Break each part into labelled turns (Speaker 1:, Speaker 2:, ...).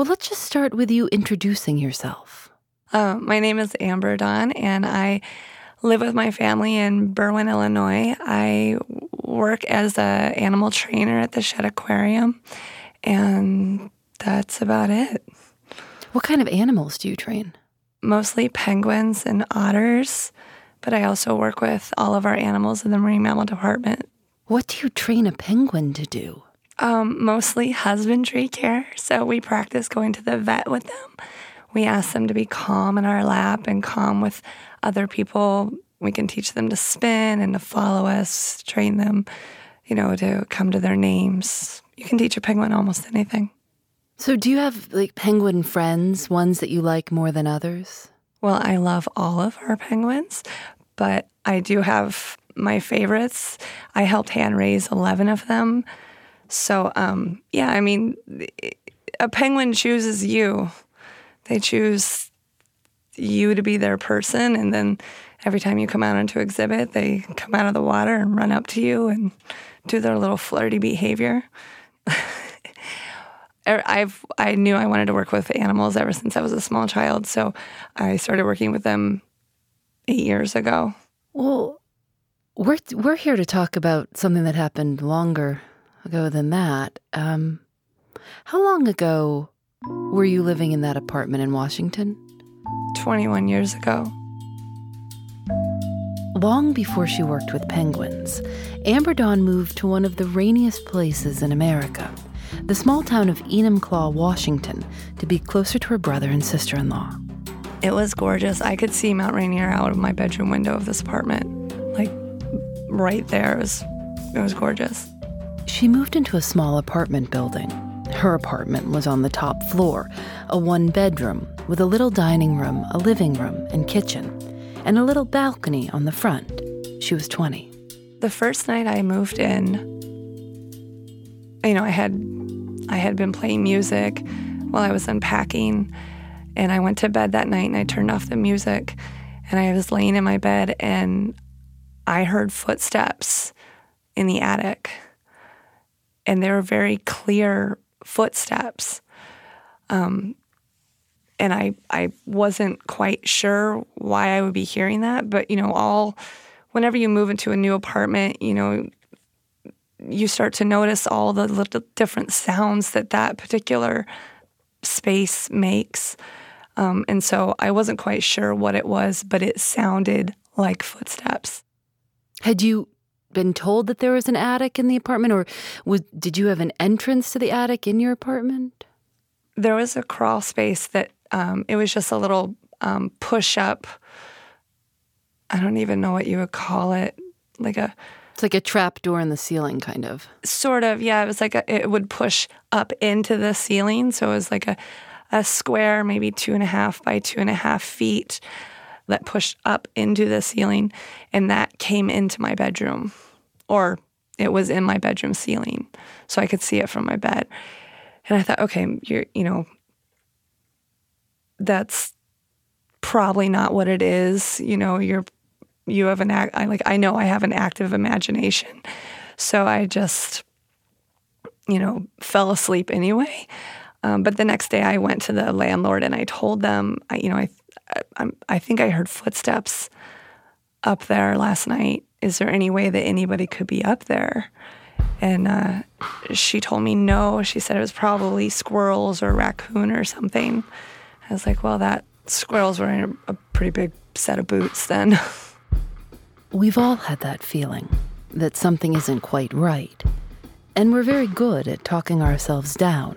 Speaker 1: Well, let's just start with you introducing yourself.
Speaker 2: Uh, my name is Amber Dawn, and I live with my family in Berwyn, Illinois. I work as an animal trainer at the Shedd Aquarium, and that's about it.
Speaker 1: What kind of animals do you train?
Speaker 2: Mostly penguins and otters, but I also work with all of our animals in the marine mammal department.
Speaker 1: What do you train a penguin to do?
Speaker 2: Um, mostly husbandry care. So we practice going to the vet with them. We ask them to be calm in our lap and calm with other people. We can teach them to spin and to follow us, train them, you know, to come to their names. You can teach a penguin almost anything.
Speaker 1: So, do you have like penguin friends, ones that you like more than others?
Speaker 2: Well, I love all of our penguins, but I do have my favorites. I helped hand raise 11 of them. So, um, yeah, I mean, a penguin chooses you. They choose you to be their person, and then every time you come out into exhibit, they come out of the water and run up to you and do their little flirty behavior. Er, I've I knew I wanted to work with animals ever since I was a small child, so I started working with them eight years ago.
Speaker 1: Well, we're we're here to talk about something that happened longer ago than that. Um, how long ago were you living in that apartment in Washington?
Speaker 2: 21 years ago.
Speaker 1: Long before she worked with penguins, Amber Dawn moved to one of the rainiest places in America, the small town of Enumclaw, Washington, to be closer to her brother and sister in law.
Speaker 2: It was gorgeous. I could see Mount Rainier out of my bedroom window of this apartment. Like right there. It was it was gorgeous.
Speaker 1: She moved into a small apartment building. Her apartment was on the top floor, a one bedroom with a little dining room, a living room, and kitchen, and a little balcony on the front. She was 20.
Speaker 2: The first night I moved in, you know, I had I had been playing music while I was unpacking, and I went to bed that night and I turned off the music, and I was laying in my bed and I heard footsteps in the attic and they were very clear footsteps. Um, and I I wasn't quite sure why I would be hearing that, but you know, all whenever you move into a new apartment, you know, you start to notice all the little different sounds that that particular space makes. Um, and so I wasn't quite sure what it was, but it sounded like footsteps.
Speaker 1: Had you been told that there was an attic in the apartment, or was, did you have an entrance to the attic in your apartment?
Speaker 2: There was a crawl space that um, it was just a little um, push up. I don't even know what you would call it, like a.
Speaker 1: It's like a trap door in the ceiling, kind of.
Speaker 2: Sort of, yeah. It was like a, it would push up into the ceiling, so it was like a, a square, maybe two and a half by two and a half feet, that pushed up into the ceiling, and that came into my bedroom, or it was in my bedroom ceiling, so I could see it from my bed. And I thought, okay, you're, you know, that's probably not what it is. You know, you're, you have an act. I like, I know I have an active imagination, so I just, you know, fell asleep anyway. Um, but the next day, I went to the landlord and I told them, I, you know, I I, I think I heard footsteps up there last night. Is there any way that anybody could be up there? And uh, she told me no. She said it was probably squirrels or raccoon or something. I was like, well, that squirrel's wearing a, a pretty big set of boots then.
Speaker 1: We've all had that feeling that something isn't quite right. And we're very good at talking ourselves down,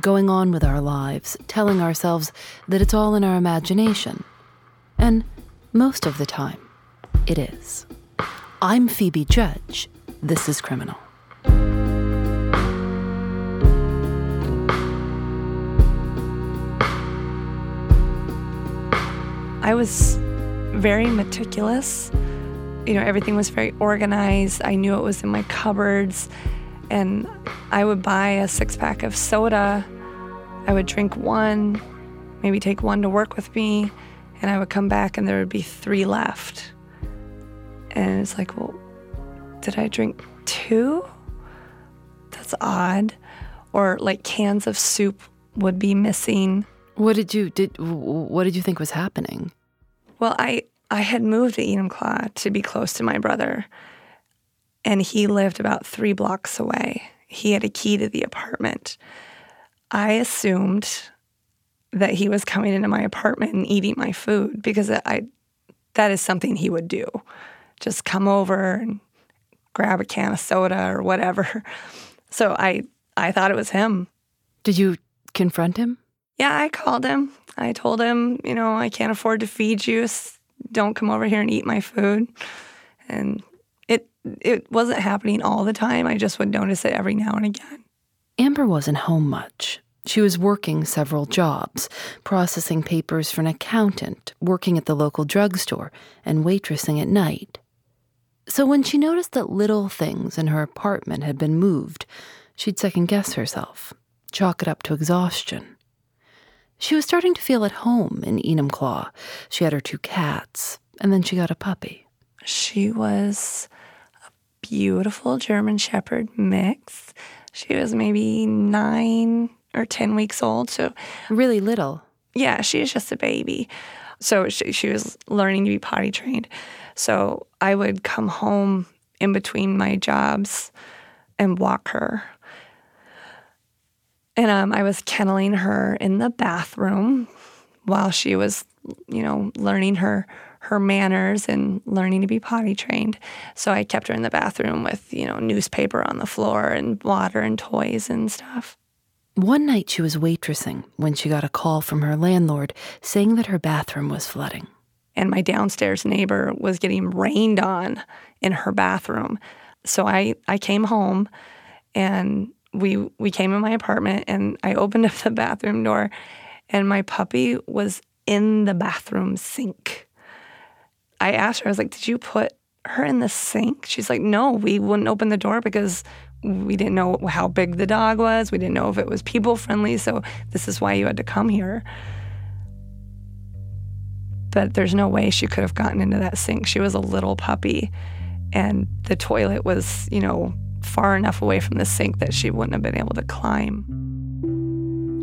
Speaker 1: going on with our lives, telling ourselves that it's all in our imagination. And most of the time, it is. I'm Phoebe Judge. This is Criminal.
Speaker 2: I was very meticulous. You know, everything was very organized. I knew it was in my cupboards. And I would buy a six pack of soda. I would drink one, maybe take one to work with me. And I would come back and there would be three left. And it's like, well, did I drink two? That's odd. Or like cans of soup would be missing.
Speaker 1: What did you did what did you think was happening?
Speaker 2: Well, I I had moved to Enumclaw to be close to my brother. And he lived about 3 blocks away. He had a key to the apartment. I assumed that he was coming into my apartment and eating my food because I that is something he would do. Just come over and grab a can of soda or whatever. So I I thought it was him.
Speaker 1: Did you confront him?
Speaker 2: Yeah, I called him. I told him, you know, I can't afford to feed you. Don't come over here and eat my food. And it wasn't happening all the time. I just would notice it every now and again.
Speaker 1: Amber wasn't home much. She was working several jobs, processing papers for an accountant, working at the local drugstore, and waitressing at night. So when she noticed that little things in her apartment had been moved, she'd second guess herself, chalk it up to exhaustion. She was starting to feel at home in Enumclaw. She had her two cats, and then she got a puppy.
Speaker 2: She was beautiful German Shepherd mix. She was maybe nine or 10 weeks old. So,
Speaker 1: really little.
Speaker 2: Yeah, she was just a baby. So, she, she was learning to be potty trained. So, I would come home in between my jobs and walk her and um, I was kenneling her in the bathroom while she was, you know, learning her her manners and learning to be potty trained. So I kept her in the bathroom with, you know, newspaper on the floor and water and toys and stuff.
Speaker 1: One night she was waitressing when she got a call from her landlord saying that her bathroom was flooding.
Speaker 2: And my downstairs neighbor was getting rained on in her bathroom. So I, I came home and we we came in my apartment and I opened up the bathroom door and my puppy was in the bathroom sink. I asked her, I was like, Did you put her in the sink? She's like, No, we wouldn't open the door because we didn't know how big the dog was. We didn't know if it was people friendly. So this is why you had to come here. But there's no way she could have gotten into that sink. She was a little puppy. And the toilet was, you know, far enough away from the sink that she wouldn't have been able to climb.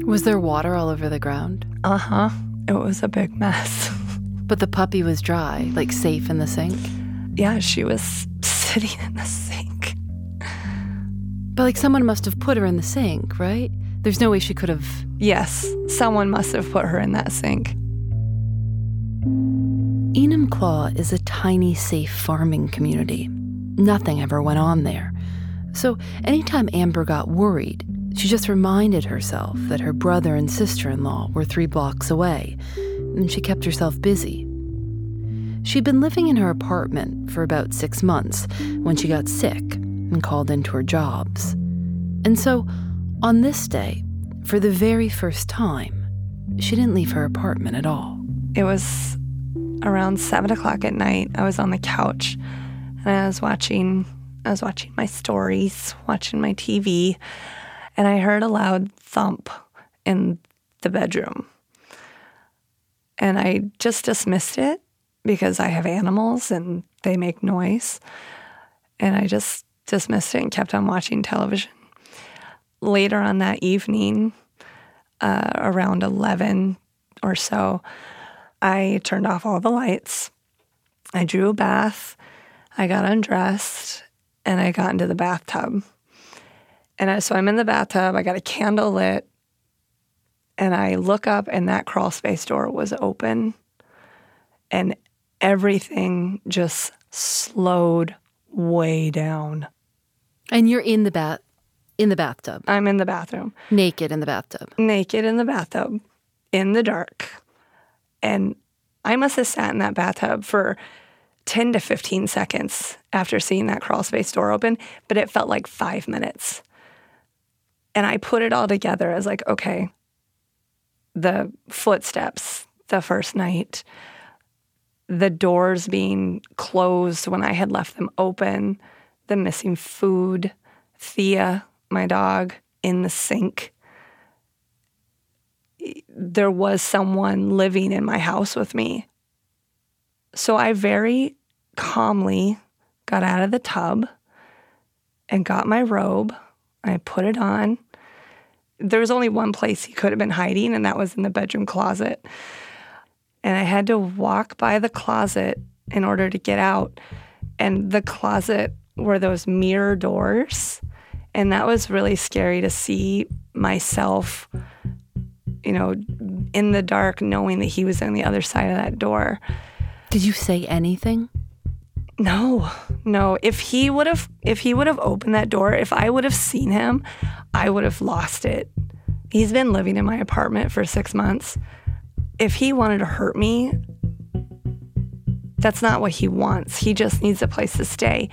Speaker 1: Was there water all over the ground?
Speaker 2: Uh huh. It was a big mess.
Speaker 1: but the puppy was dry, like safe in the sink?
Speaker 2: Yeah, she was sitting in the sink.
Speaker 1: But like someone must have put her in the sink, right? There's no way she could have.
Speaker 2: Yes, someone must have put her in that sink.
Speaker 1: Enumclaw is a tiny, safe farming community. Nothing ever went on there. So anytime Amber got worried, she just reminded herself that her brother and sister in law were three blocks away, and she kept herself busy. She'd been living in her apartment for about six months when she got sick and called into her jobs. And so, on this day, for the very first time, she didn't leave her apartment at all.
Speaker 2: It was around seven o'clock at night. I was on the couch and I was watching I was watching my stories, watching my TV, and I heard a loud thump in the bedroom. And I just dismissed it because I have animals and they make noise. And I just dismissed it and kept on watching television. Later on that evening, uh, around 11 or so, I turned off all the lights. I drew a bath. I got undressed and I got into the bathtub. And I, so I'm in the bathtub, I got a candle lit, and I look up, and that crawl space door was open, and everything just slowed way down.
Speaker 1: And you're in the bath. In the bathtub.
Speaker 2: I'm in the bathroom,
Speaker 1: Naked in the bathtub.
Speaker 2: naked in the bathtub, in the dark. And I must have sat in that bathtub for 10 to 15 seconds after seeing that crawl space door open, but it felt like five minutes. And I put it all together as like, okay, the footsteps the first night, the doors being closed when I had left them open, the missing food, Thea, my dog, in the sink. There was someone living in my house with me. So I very calmly got out of the tub and got my robe. I put it on. There was only one place he could have been hiding, and that was in the bedroom closet. And I had to walk by the closet in order to get out. And the closet were those mirror doors. And that was really scary to see myself, you know, in the dark, knowing that he was on the other side of that door.
Speaker 1: Did you say anything?
Speaker 2: No, no. If he would have, if he would have opened that door, if I would have seen him, I would have lost it. He's been living in my apartment for six months. If he wanted to hurt me, that's not what he wants. He just needs a place to stay.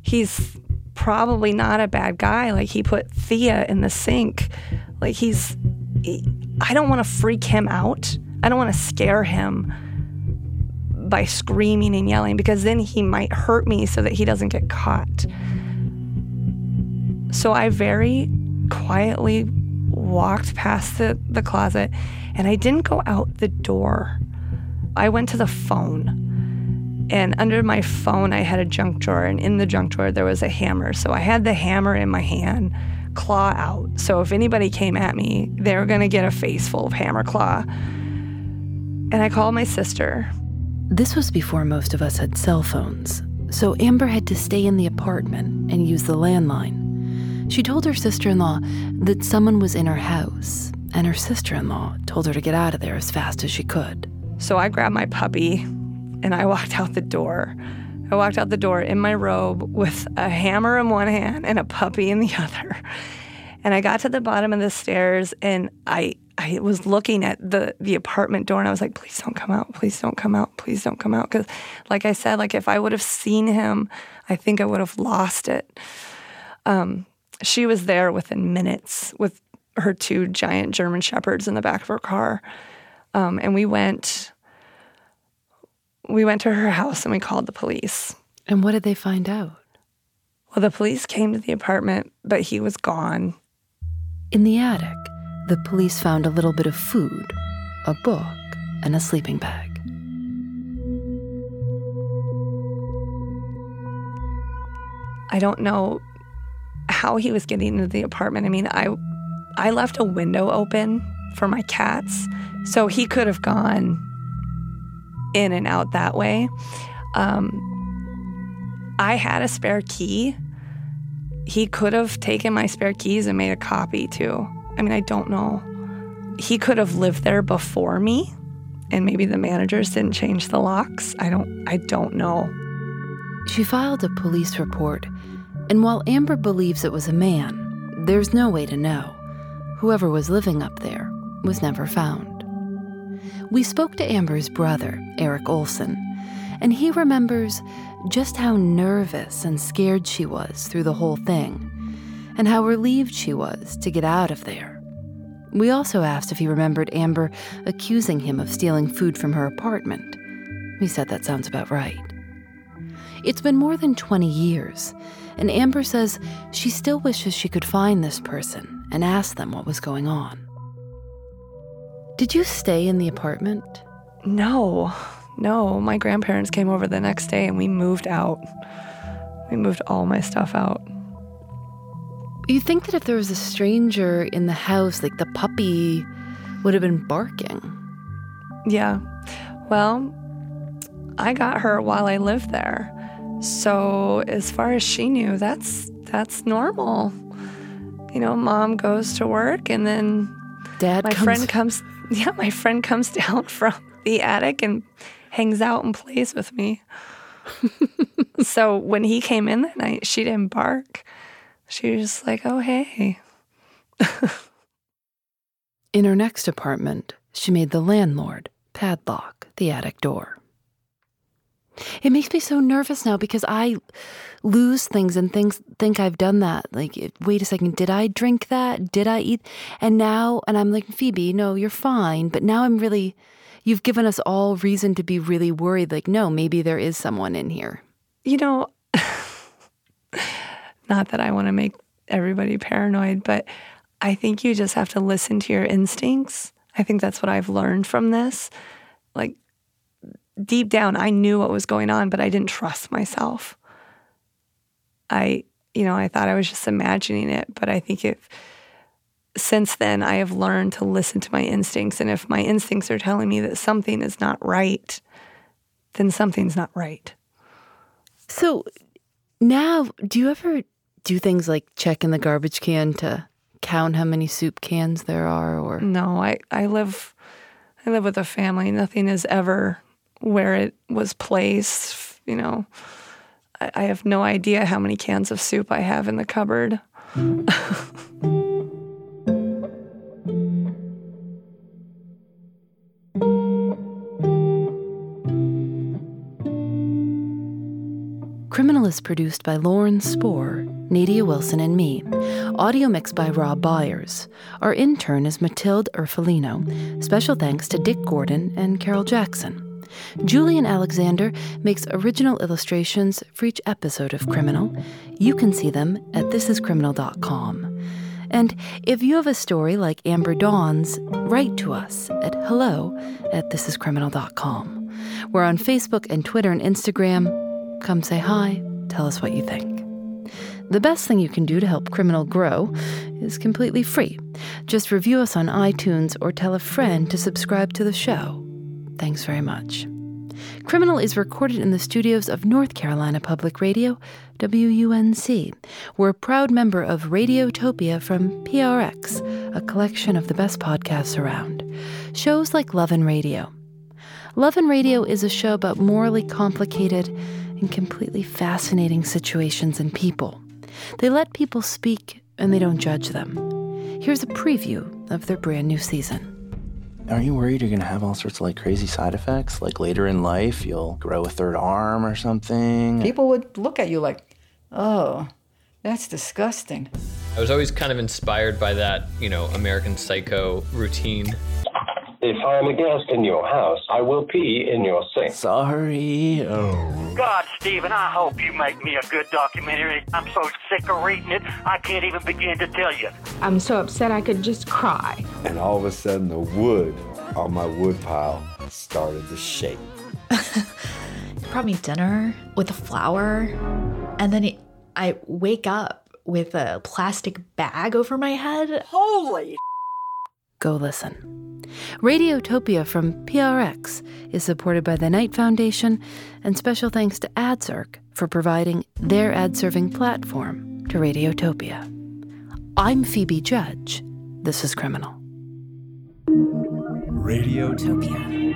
Speaker 2: He's probably not a bad guy. Like he put Thea in the sink. Like he's, he- I don't want to freak him out. I don't want to scare him by screaming and yelling because then he might hurt me so that he doesn't get caught. So I very quietly walked past the, the closet and I didn't go out the door. I went to the phone. And under my phone, I had a junk drawer, and in the junk drawer, there was a hammer. So I had the hammer in my hand, claw out. So if anybody came at me, they were going to get a face full of hammer claw. And I called my sister.
Speaker 1: This was before most of us had cell phones, so Amber had to stay in the apartment and use the landline. She told her sister in law that someone was in her house, and her sister in law told her to get out of there as fast as she could.
Speaker 2: So I grabbed my puppy and I walked out the door. I walked out the door in my robe with a hammer in one hand and a puppy in the other. And I got to the bottom of the stairs and I I was looking at the the apartment door and I was like, please don't come out. Please don't come out. Please don't come out. Cause like I said, like if I would have seen him, I think I would have lost it. Um, she was there within minutes with her two giant German shepherds in the back of her car. Um, and we went we went to her house and we called the police.
Speaker 1: And what did they find out?
Speaker 2: Well, the police came to the apartment, but he was gone.
Speaker 1: In the attic, the police found a little bit of food, a book, and a sleeping bag.
Speaker 2: I don't know how he was getting into the apartment. I mean, I I left a window open for my cats, so he could have gone in and out that way. Um, I had a spare key. He could have taken my spare keys and made a copy too. I mean, I don't know. He could have lived there before me, and maybe the managers didn't change the locks. I don't. I don't know.
Speaker 1: She filed a police report, and while Amber believes it was a man, there's no way to know. Whoever was living up there was never found. We spoke to Amber's brother, Eric Olson, and he remembers just how nervous and scared she was through the whole thing, and how relieved she was to get out of there. We also asked if he remembered Amber accusing him of stealing food from her apartment. He said that sounds about right. It's been more than 20 years, and Amber says she still wishes she could find this person and ask them what was going on. Did you stay in the apartment?
Speaker 2: No, no. My grandparents came over the next day and we moved out. We moved all my stuff out.
Speaker 1: You think that if there was a stranger in the house, like the puppy would have been barking?
Speaker 2: Yeah. Well, I got her while I lived there. So as far as she knew, that's that's normal. You know, mom goes to work and then
Speaker 1: Dad
Speaker 2: my
Speaker 1: comes
Speaker 2: friend comes yeah, my friend comes down from the attic and hangs out and plays with me. so when he came in that night, she didn't bark. She was like, oh, hey.
Speaker 1: In her next apartment, she made the landlord padlock the attic door. It makes me so nervous now because I lose things and things think I've done that. Like, wait a second, did I drink that? Did I eat? And now, and I'm like, Phoebe, no, you're fine. But now I'm really, you've given us all reason to be really worried. Like, no, maybe there is someone in here.
Speaker 2: You know, not that I want to make everybody paranoid, but I think you just have to listen to your instincts. I think that's what I've learned from this. Like, deep down, I knew what was going on, but I didn't trust myself. I, you know, I thought I was just imagining it, but I think if since then I have learned to listen to my instincts. And if my instincts are telling me that something is not right, then something's not right.
Speaker 1: So now, do you ever do things like check in the garbage can to count how many soup cans there are or
Speaker 2: No, I, I live I live with a family. Nothing is ever where it was placed, you know. I, I have no idea how many cans of soup I have in the cupboard.
Speaker 1: Criminal is produced by Lauren Spohr, Nadia Wilson, and me. Audio mixed by Rob Byers. Our intern is Matilde Urfolino. Special thanks to Dick Gordon and Carol Jackson. Julian Alexander makes original illustrations for each episode of Criminal. You can see them at thisiscriminal.com. And if you have a story like Amber Dawn's, write to us at hello at thisiscriminal.com. We're on Facebook and Twitter and Instagram. Come say hi, tell us what you think. The best thing you can do to help Criminal grow is completely free. Just review us on iTunes or tell a friend to subscribe to the show. Thanks very much. Criminal is recorded in the studios of North Carolina Public Radio, WUNC. We're a proud member of Radiotopia from PRX, a collection of the best podcasts around. Shows like Love and Radio. Love and Radio is a show about morally complicated and completely fascinating situations and people. They let people speak and they don't judge them. Here's a preview of their brand new season.
Speaker 3: Aren't you worried you're going to have all sorts of like crazy side effects? Like later in life, you'll grow a third arm or something?
Speaker 4: People would look at you like, oh, that's disgusting.
Speaker 5: I was always kind of inspired by that, you know, American Psycho routine.
Speaker 6: If I'm a guest in your house, I will pee in your sink.
Speaker 3: Sorry. Oh.
Speaker 7: God, Stephen, I hope you make me a good documentary. I'm so sick of reading it, I can't even begin to tell you.
Speaker 8: I'm so upset I could just cry.
Speaker 9: And all of a sudden, the wood on my wood pile started to shake.
Speaker 10: He brought me dinner with a flower, and then it, I wake up with a plastic bag over my head.
Speaker 7: Holy!
Speaker 1: Go listen. Radiotopia from PRX is supported by the Knight Foundation, and special thanks to AdZerk for providing their ad serving platform to Radiotopia. I'm Phoebe Judge. This is Criminal.
Speaker 11: Radiotopia.